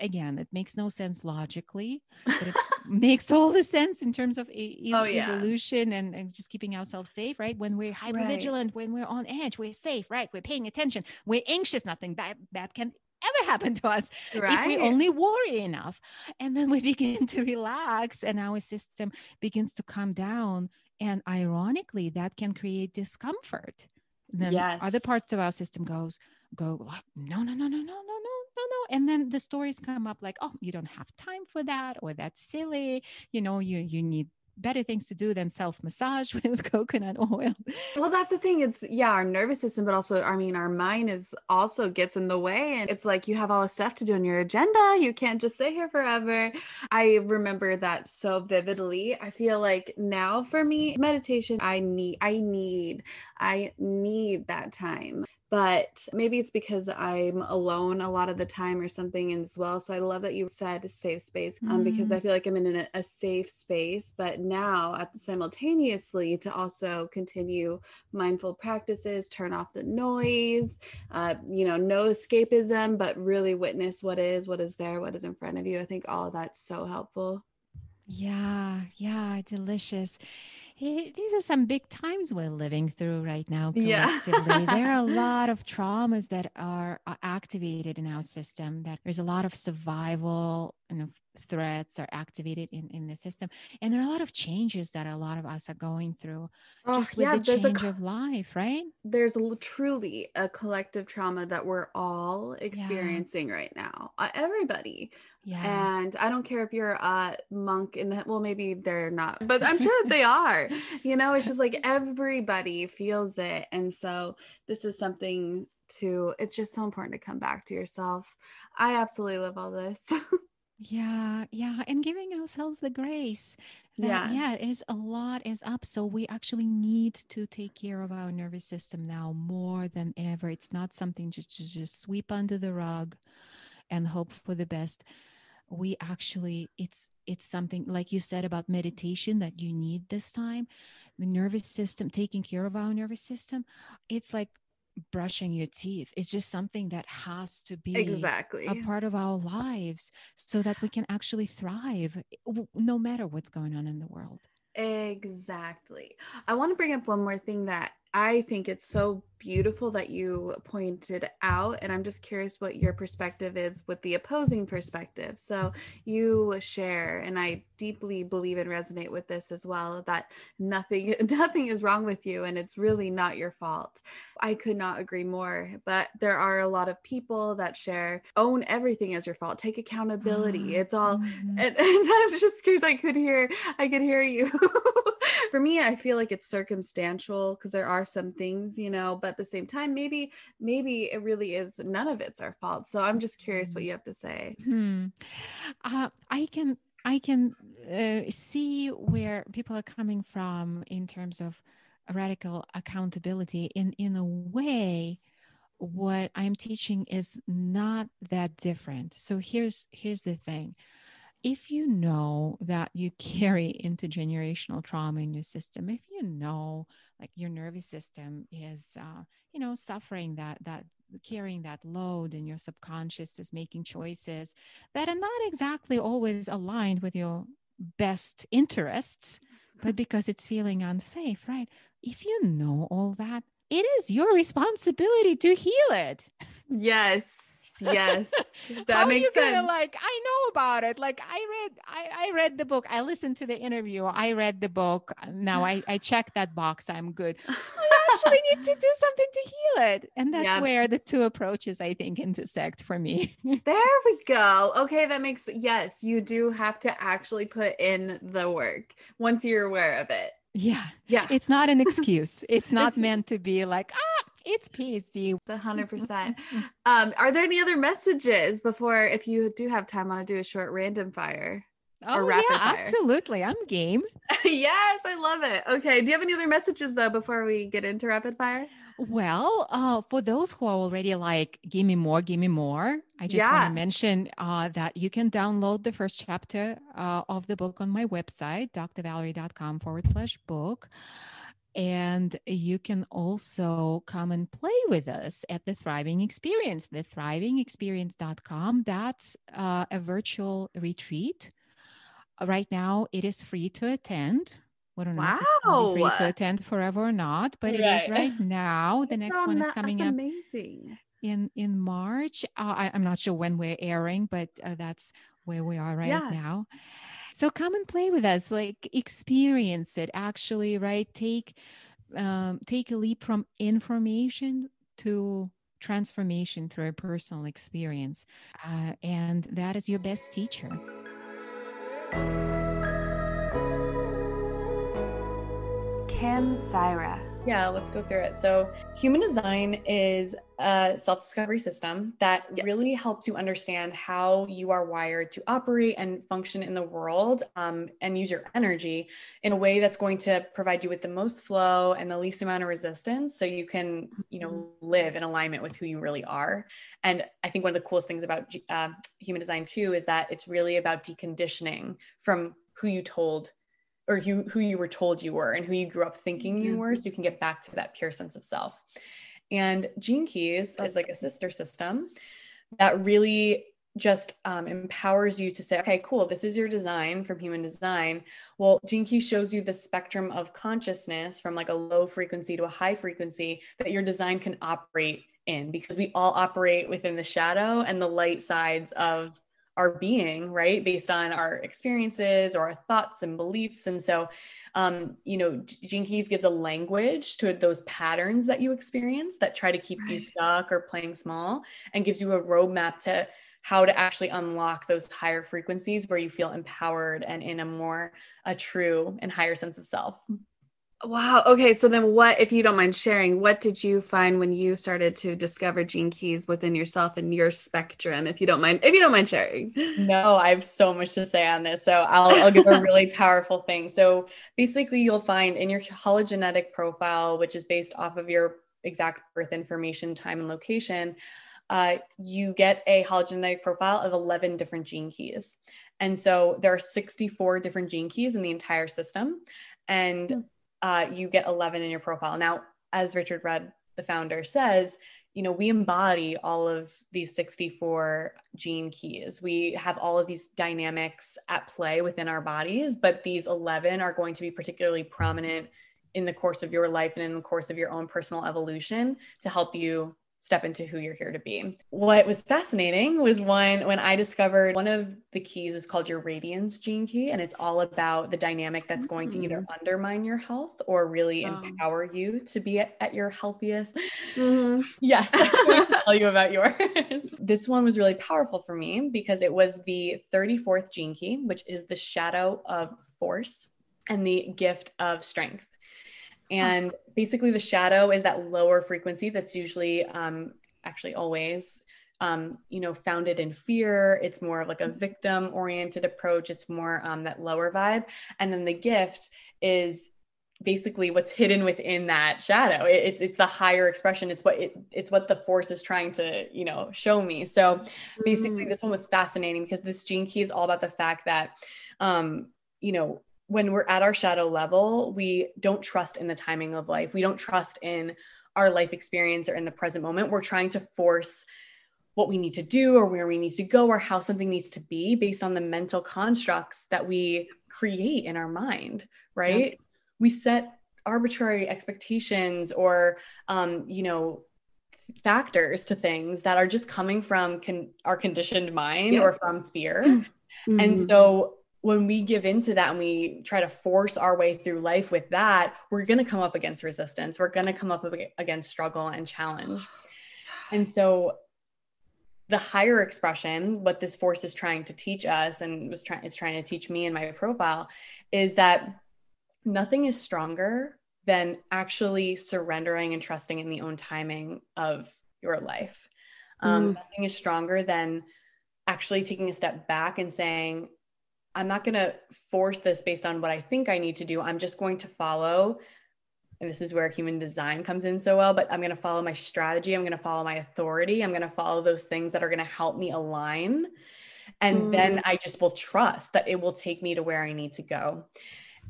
again, it makes no sense logically, but it [laughs] makes all the sense in terms of e- oh, evolution yeah. and, and, just keeping ourselves safe, right? When we're hyper vigilant, right. when we're on edge, we're safe, right? We're paying attention, we're anxious, nothing bad, bad can ever happen to us right. if we only worry enough. And then we [laughs] begin to relax and our system begins to calm down. And ironically, that can create discomfort. then yes. other parts of our system goes, go like, no, no, no, no, no, no, no no, no. And then the stories come up like, oh, you don't have time for that, or that's silly. You know, you you need better things to do than self massage [laughs] with coconut oil. Well, that's the thing. It's yeah, our nervous system, but also, I mean, our mind is also gets in the way. And it's like you have all this stuff to do on your agenda. You can't just sit here forever. I remember that so vividly. I feel like now for me, meditation, I need, I need, I need that time but maybe it's because I'm alone a lot of the time or something as well. So I love that you said safe space um, mm. because I feel like I'm in a, a safe space. But now, at, simultaneously, to also continue mindful practices, turn off the noise, uh, you know, no escapism, but really witness what is, what is there, what is in front of you. I think all of that's so helpful. Yeah, yeah, delicious these are some big times we're living through right now [laughs] collectively. Yeah. there are a lot of traumas that are uh, activated in our system that there's a lot of survival and threats are activated in, in the system. And there are a lot of changes that a lot of us are going through oh, just with yeah, the change a, of life right? there's a, truly a collective trauma that we're all experiencing yeah. right now uh, everybody. Yeah. And i don't care if you're a monk in the well maybe they're not [laughs] but i'm sure that they are you know it's just like everybody feels it. And so this is something to it's just so important to come back to yourself. I absolutely love all this [laughs] Yeah, yeah, and giving ourselves the grace. Yeah, yeah, is a lot is up. So we actually need to take care of our nervous system now more than ever. It's not something to just, just sweep under the rug and hope for the best. We actually, it's it's something like you said about meditation that you need this time. The nervous system, taking care of our nervous system, it's like brushing your teeth. It's just something that has to be exactly. a part of our lives so that we can actually thrive eh, no matter what's going on in the world. Exactly. I want to bring up one more thing that I think it's so beautiful that you pointed out. And I'm just curious what your perspective is with the opposing perspective. So you share, and I deeply believe and resonate with this as well, that nothing, [laughs] nothing is wrong with you and it's really not your fault. I could not agree more. But there are a lot of people that share, own everything as your fault, take accountability. It's all mm-hmm. and, [laughs] and I'm just curious. I could hear, I could hear you. [laughs] For me, I feel like it's circumstantial because there are are some things, you know, but at the same time, maybe, maybe it really is none of it's our fault. So I'm just curious what mm-hmm. you have to say. Hmm. Uh, I can, I can uh, see where people are coming from in terms of radical accountability. In in a way, what I'm teaching is not that different. So here's here's the thing if you know that you carry [laughs] intergenerational trauma in your system if you know like your nervous system is uh, you know suffering that that carrying that load and your subconscious is making choices that are not exactly always aligned with your best interests but [laughs] because it's feeling unsafe right? If you know all that it is your responsibility to heal it. Yes [laughs] yes [laughs] that makes sense. gonna, like i know about it. Like i read I, I read the book. I listened to the interview. I read the book. Now i i check that box. I'm good. [laughs] I actually need to do something to heal it. And that's yep. where the two approaches i think intersect for me. There we go. Okay that makes yes you do have to actually put in the work once you're aware of it. Yeah. Yeah. It's not an excuse. It's not it's, meant to be like ah it's PSD. The hundred percent. [laughs] Um, are there any other messages before, if you do have time, I want to do a short random fire? Oh, yeah, fire? absolutely. I'm game. [laughs] yes, I love it. Okay. Do you have any other messages though before we get into rapid fire? Well, uh, for those who are already like, give me more, give me more, I just yeah. want to mention uh, that you can download the first chapter uh, of the book on my website, drvalerie.com forward slash book. And you can also come and play with us at the Thriving Experience, the thrivingexperience.com. That's uh, a virtual retreat. Right now, it is free to attend. We don't know wow. if it's free to attend forever or not, but right. it is right now. The [laughs] next one is coming up. Amazing. In in March. Uh, I, am not sure when we're airing, but uh, that's where we are right yeah. now. So come and play with us, like experience it actually, right? Take um, take a leap from information to transformation through a personal experience. Uh, and that is your best teacher. Kim Syra. Yeah, let's go through it. So, human design is a self discovery system that yeah. really helps you understand how you are wired to operate and function in the world um, and use your energy in a way that's going to provide you with the most flow and the least amount of resistance so you can, you know, mm-hmm. live in alignment with who you really are. And I think one of the coolest things about uh, human design, too, is that it's really about deconditioning from who you told or who, who you were told you were and who you grew up thinking you were so you can get back to that pure sense of self and gene keys is like a sister system that really just um, empowers you to say, okay, cool, this is your design from human design. Well, Gene Key shows you the spectrum of consciousness from like a low frequency to a high frequency that your design can operate in because we all operate within the shadow and the light sides of our being, right? Based on our experiences or our thoughts and beliefs. And so, um, you know, Gene Keys gives a language to those patterns that you experience that try to keep right. you stuck or playing small and gives you a roadmap to how to actually unlock those higher frequencies where you feel empowered and in a more a true and higher sense of self. Wow. Okay. So then, what, if you don't mind sharing, what did you find when you started to discover gene keys within yourself and your spectrum? If you don't mind, if you don't mind sharing. No, I have so much to say on this. So I'll, I'll give a [laughs] really powerful thing. So basically, you'll find in your hologenetic profile, which is based off of your exact birth information, time, and location, uh, you get a hologenetic profile of 11 different gene keys. And so there are 64 different gene keys in the entire system. And hmm uh, you get 11 in your profile. Now, as Richard Rudd, the founder, says, you know, we embody all of these 64 gene keys. We have all of these dynamics at play within our bodies, but these 11 are going to be particularly prominent in the course of your life and in the course of your own personal evolution to help you step into who you're here to be. What was fascinating was one when I discovered one of the keys is called your radiance gene key and it's all about the dynamic that's going to either mm. undermine your health or really empower you to be at, at your healthiest. Mm-hmm. [laughs] Yes, [laughs] tell you about yours. [laughs] this one was really powerful for me because it was the 34th gene key, which is the shadow of force and the gift of strength. And basically, the shadow is that lower frequency that's usually, um, actually, always, um, you know, founded in fear. It's more of like a victim oriented approach. It's more um, that lower vibe. And then the gift is basically what's hidden within that shadow it, it's it's the higher expression it's what it, it's what the force is trying to you know show me so basically mm. this one was fascinating because this gene key is all about the fact that um you know when we're at our shadow level, we don't trust in the timing of life. We don't trust in our life experience or in the present moment. We're trying to force what we need to do or where we need to go or how something needs to be based on the mental constructs that we create in our mind, right? Yeah. We set arbitrary expectations or, um, you know, factors to things that are just coming from con- our conditioned mind yeah. or from fear. Mm-hmm. And so when we give into that and we try to force our way through life with that, we're going to come up against resistance. We're going to come up against struggle and challenge. [sighs] And so the higher expression, what this force is trying to teach us and was trying is trying to teach me in my profile is that nothing is stronger than actually surrendering and trusting in the own timing of your life. Um, mm. Nothing is stronger than actually taking a step back and saying, I'm not going to force this based on what I think I need to do. I'm just going to follow. And this is where human design comes in so well, but I'm going to follow my strategy. I'm going to follow my authority. I'm going to follow those things that are going to help me align. And mm. then I just will trust that it will take me to where I need to go.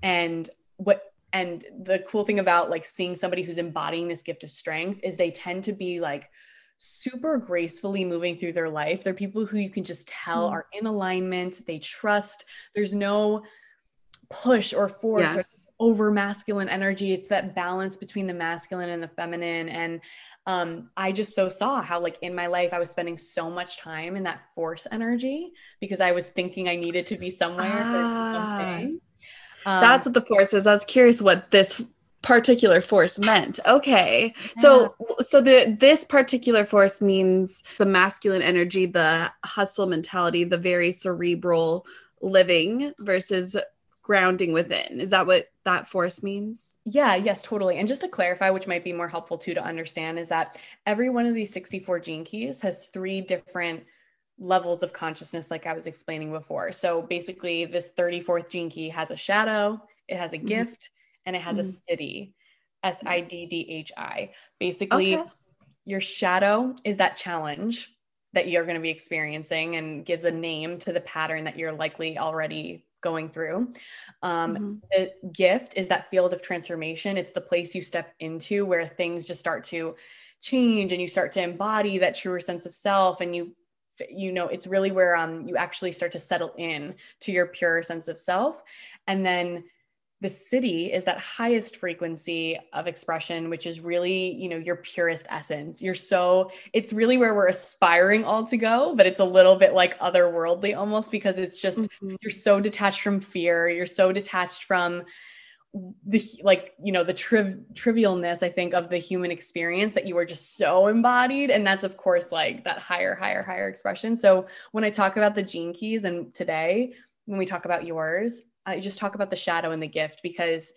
And what, and the cool thing about like seeing somebody who's embodying this gift of strength is they tend to be like super gracefully moving through their life. They're people who you can just tell mm. are in alignment, they trust. There's no push or force yes. or over masculine energy. It's that balance between the masculine and the feminine. And um, I just so saw how, like, in my life, I was spending so much time in that force energy because I was thinking I needed to be somewhere ah, Um, that's what the force is. I was curious what this particular force meant. Okay. Yeah. So so the this particular force means the masculine energy, the hustle mentality, the very cerebral living versus grounding within. Is that what that force means? Yeah, yes, totally. And just to clarify, which might be more helpful too to understand, is that every one of these 64 gene keys has three different levels of consciousness, like I was explaining before. So basically, this 34th gene key has a shadow, it has a mm-hmm. gift, and it has mm-hmm. a siddhi, S I D D H I. Basically, okay. your shadow is that challenge that you're going to be experiencing and gives a name to the pattern that you're likely already going through. Um, mm-hmm. The gift is that field of transformation. It's the place you step into where things just start to change and you start to embody that truer sense of self and you you know it's really where um you actually start to settle in to your pure sense of self and then the siddhi is that highest frequency of expression which is really you know your purest essence. You're so it's really where we're aspiring all to go but it's a little bit like otherworldly almost because it's just mm-hmm. you're so detached from fear. You're so detached from the like you know the triv- trivialness i think of the human experience that you are just so embodied. And that's of course like that higher higher higher expression. So when i talk about the gene keys and today when we talk about yours i just talk about the shadow and the gift because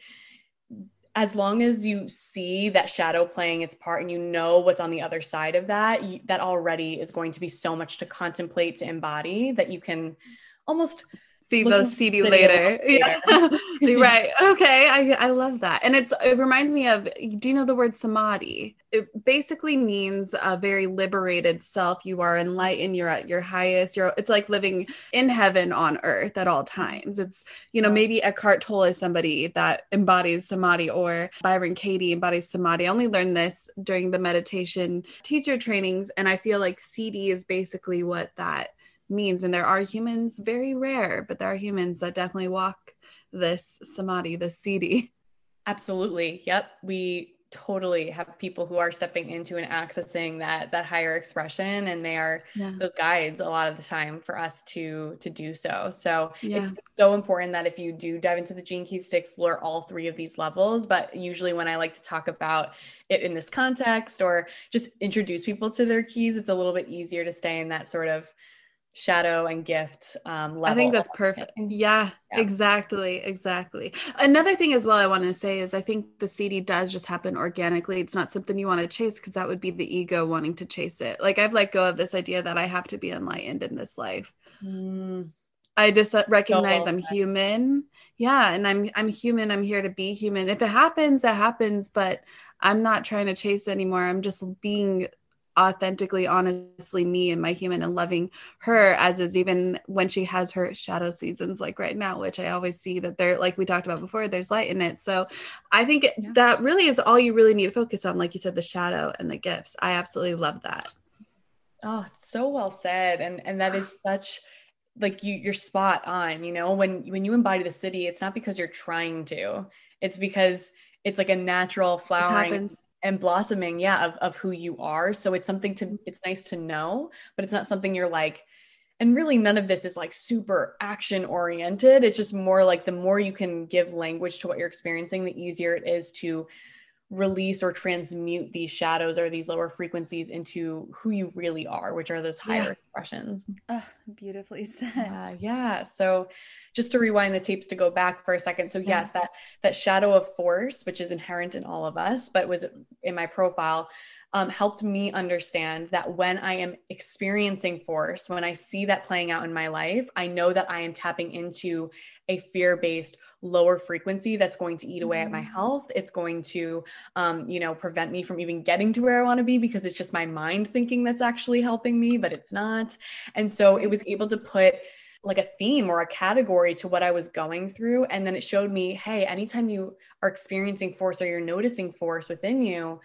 as long as you see that shadow playing its part and you know what's on the other side of that that already is going to be so much to contemplate to embody that you can almost see the siddhi later. later. Yeah. [laughs] [laughs] right. Okay. I, I love that. And it's it reminds me of do you know the word samadhi? It basically means a very liberated self. You are enlightened, you're at your highest. You're it's like living in heaven on earth at all times. It's, you know, maybe Eckhart Tolle is somebody that embodies samadhi or Byron Katie embodies samadhi. I only learned this during the meditation teacher trainings. And I feel like siddhi is basically what that means. And there are humans, very rare, but there are humans that definitely walk this samadhi, this siddhi. Absolutely. Yep. We totally have people who are stepping into and accessing that that higher expression and they are yeah. those guides a lot of the time for us to to do so so yeah. it's so important that if you do dive into the gene keys to explore all three of these levels but usually when i like to talk about it in this context or just introduce people to their keys it's a little bit easier to stay in that sort of shadow and gift um, level. I think that's perfect. Yeah, yeah, exactly. Exactly. Another thing as well I want to say is I think the siddhi does just happen organically. It's not something you want to chase because that would be the ego wanting to chase it. Like I've let go of this idea that I have to be enlightened in this life. Mm. I just uh, recognize so I'm human. Yeah, and I'm I'm human. I'm here to be human. If it happens, it happens, but I'm not trying to chase anymore. I'm just being authentically honestly me and my human and loving her as is even when she has her shadow seasons like right now which i always see that there like we talked about before there's light in it. So i think yeah. that really is all you really need to focus on like you said the shadow and the gifts. I absolutely love that. Oh it's so well said. And and that is such like you you're spot on you know when when you embody the siddhi, it's not because you're trying to it's because it's like a natural flowering and blossoming yeah of, of who you are. So it's something to mm-hmm. it's nice to know but it's not something you're like and really none of this is like super action oriented. It's just more like the more you can give language to what you're experiencing the easier it is to release or transmute these shadows or these lower frequencies into who you really are, which are those higher. Expressions. Oh, beautifully [laughs] said. Yeah, yeah. So just to rewind the tapes to go back for a second. So yes, that that shadow of force, which is inherent in all of us, but was in my profile, um, helped me understand that when I am experiencing force, when I see that playing out in my life, I know that I am tapping into a fear based lower frequency that's going to eat away at my mm. health. It's going to, um, you know, prevent me from even getting to where I want to be because it's just my mind thinking that's actually helping me, but it's not. And so it was able to put like a theme or a category to what I was going through. And then it showed me, hey, anytime you are experiencing force or you're noticing force within you,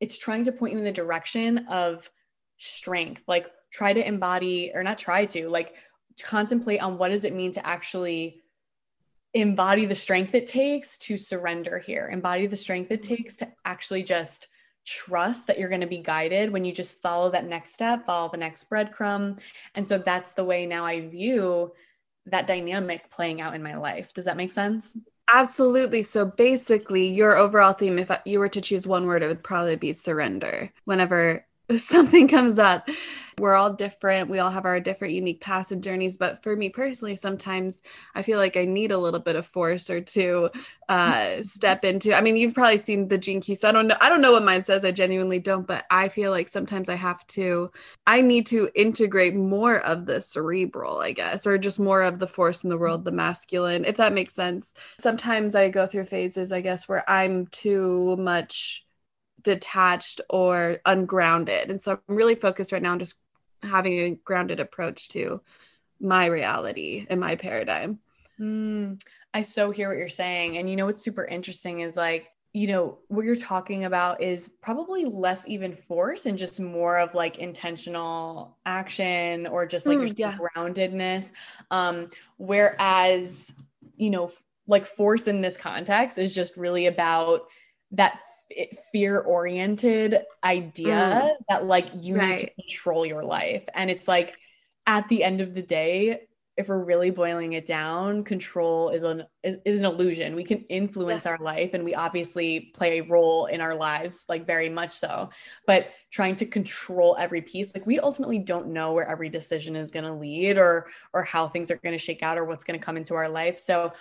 it's trying to point you in the direction of strength. Like try to embody, or not try to, like contemplate on what does it mean to actually embody the strength it takes to surrender here, embody the strength it mm-hmm. takes to actually just trust that you're going to be guided when you just follow that next step, follow the next breadcrumb. And so that's the way now I view that dynamic playing out in my life. Does that make sense? Absolutely. So basically, your overall theme, if you were to choose one word, it would probably be surrender. Whenever [laughs] something comes up we're all different. We all have our different, unique paths and journeys. But for me personally, sometimes I feel like I need a little bit of force or to uh, step into. I mean, you've probably seen the Gene Keys. So I don't know. I don't know what mine says. I genuinely don't. But I feel like sometimes I have to. I need to integrate more of the cerebral, I guess, or just more of the force in the world, the masculine, if that makes sense. Sometimes I go through phases, I guess, where I'm too much detached or ungrounded. And so I'm really focused right now on just having a grounded approach to my reality and my paradigm. Mm, I so hear what you're saying. And you know what's super interesting is like, you know, what you're talking about is probably less even force and just more of like intentional action or just like mm, your yeah. groundedness. Um, whereas, you know, f- like force in this context is just really about that fear oriented idea mm. that like you right. need to control your life and it's like at the end of the day if we're really boiling it down control is an is, is an illusion we can influence yeah. our life and we obviously play a role in our lives like very much so but trying to control every piece like we ultimately don't know where every decision is going to lead or or how things are going to shake out or what's going to come into our life so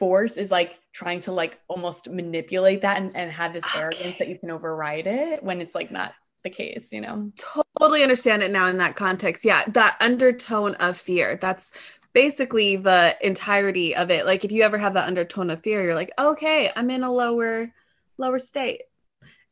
force is like trying to like almost manipulate that and, and have this okay. arrogance that you can override it when it's like not the case, you know? Totally understand it now in that context. Yeah, that undertone of fear. That's basically the entirety of it. Like if you ever have that undertone of fear, you're like, okay, I'm in a lower, lower state.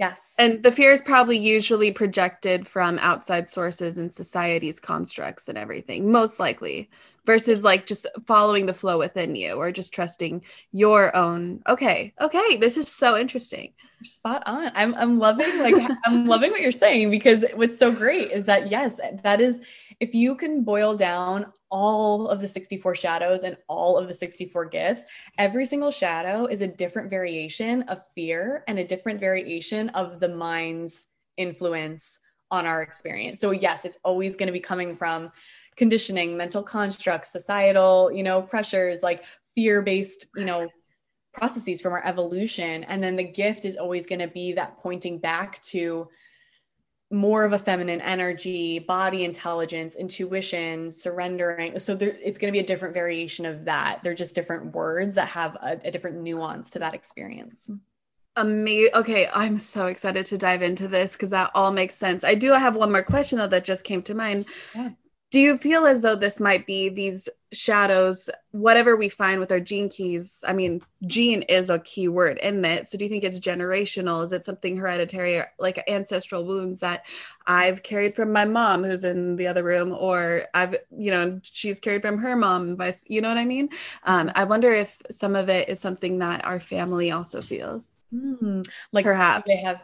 Yes. And the fear is probably usually projected from outside sources and society's constructs and everything, most likely versus like just following the flow within you or just trusting your own. Okay okay this is so interesting. Spot on. I'm, I'm loving like [laughs] i'm loving what you're saying because what's so great is that yes that is if you can boil down all of the 64 shadows and all of the 64 gifts every single shadow is a different variation of fear and a different variation of the mind's influence on our experience. So yes it's always going to be coming from conditioning, mental constructs, societal, you know, pressures, like fear-based, you know, processes from our evolution. And then the gift is always going to be that pointing back to more of a feminine energy, body intelligence, intuition, surrendering. So there, it's going to be a different variation of that. They're just different words that have a, a different nuance to that experience. Amazing. Okay, I'm so excited to dive into this because that all makes sense. I do have one more question though that just came to mind. Yeah do you feel as though this might be these shadows whatever we find with our gene keys i mean gene is a key word in it. So do you think it's generational? Is it something hereditary like ancestral wounds that i've carried from my mom who's in the other room or i've you know she's carried from her mom vice you know what i mean? Um, i wonder if some of it is something that our family also feels. Mm, like perhaps they have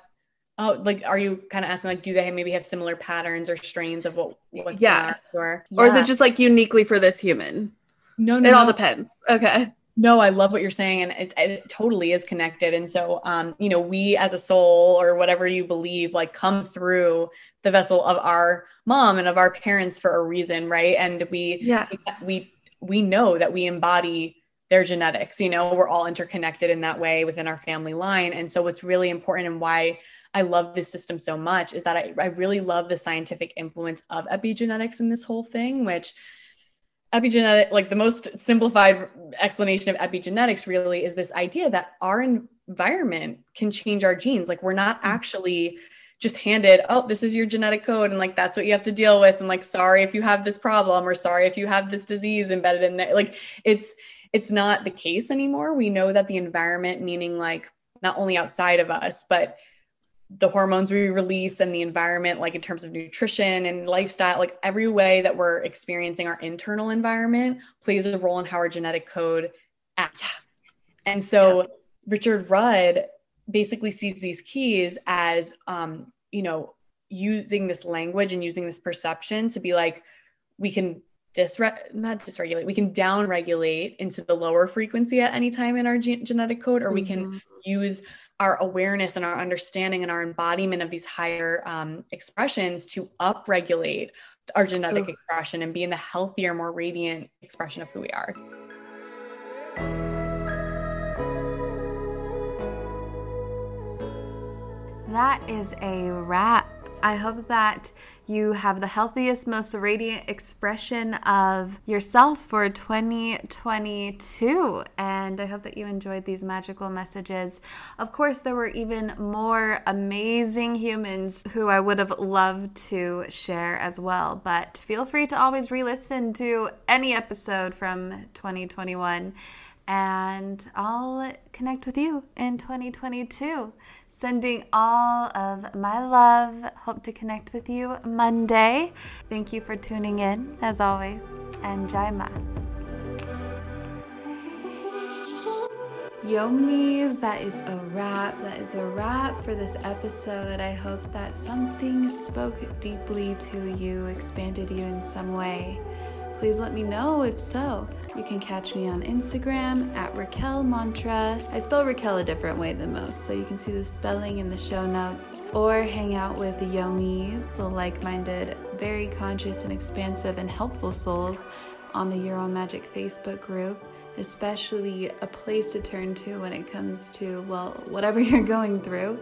Oh, like, are you kind of asking, like, do they maybe have similar patterns or strains of what, what's yeah. Or, yeah. or is it just like uniquely for this human? No, no, it no. all depends. Okay. No, I love what you're saying, and it's, it totally is connected. And so, um, you know, we as a soul or whatever you believe, like, come through the vessel of our mom and of our parents for a reason, right? And we, yeah, we we know that we embody their genetics. You know, we're all interconnected in that way within our family line. And so, what's really important and why I love this system so much is that I, I really love the scientific influence of epigenetics in this whole thing, which epigenetic, like the most simplified explanation of epigenetics really is this idea that our environment can change our genes. Like we're not mm. actually just handed, oh, this is your genetic code, and like that's what you have to deal with. And like, sorry if you have this problem, or sorry if you have this disease embedded in there. Like it's it's not the case anymore. We know that the environment, meaning like not only outside of us, but the hormones we release and the environment, like in terms of nutrition and lifestyle, like every way that we're experiencing our internal environment plays a role in how our genetic code acts. And so yeah. Richard Rudd basically sees these keys as, um, you know, using this language and using this perception to be like, we can disre- not dysregulate, we can down regulate into the lower frequency at any time in our ge- genetic code, or mm-hmm. we can mm-hmm. use our awareness and our understanding and our embodiment of these higher um, expressions to upregulate our genetic Ooh. expression and be in the healthier, more radiant expression of who we are. That is a wrap I hope that you have the healthiest, most radiant expression of yourself for 2022. And I hope that you enjoyed these magical messages. Of course, there were even more amazing humans who I would have loved to share as well. But feel free to always re listen to any episode from 2021 and I'll connect with you in 2022. Sending all of my love. Hope to connect with you Monday. Thank you for tuning in, as always, and Jaima. Yomis, that is a wrap. That is a wrap for this episode. I hope that something spoke deeply to you, expanded you in some way. Please let me know if so. You can catch me on Instagram at Raquel Mantra. I spell Raquel a different way than most, so you can see the spelling in the show notes. Or hang out with the Yomis, the like minded, very conscious and expansive and helpful souls on the Own Magic Facebook group especially a place to turn to when it comes to, well, whatever [laughs] you're going through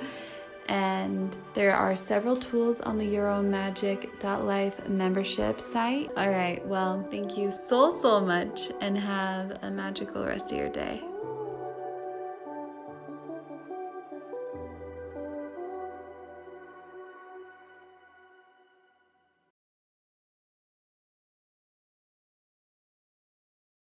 and there are several tools on the YourOwnMagic.life membership site. All right, well, thank you so, so much, and have a magical rest of your day.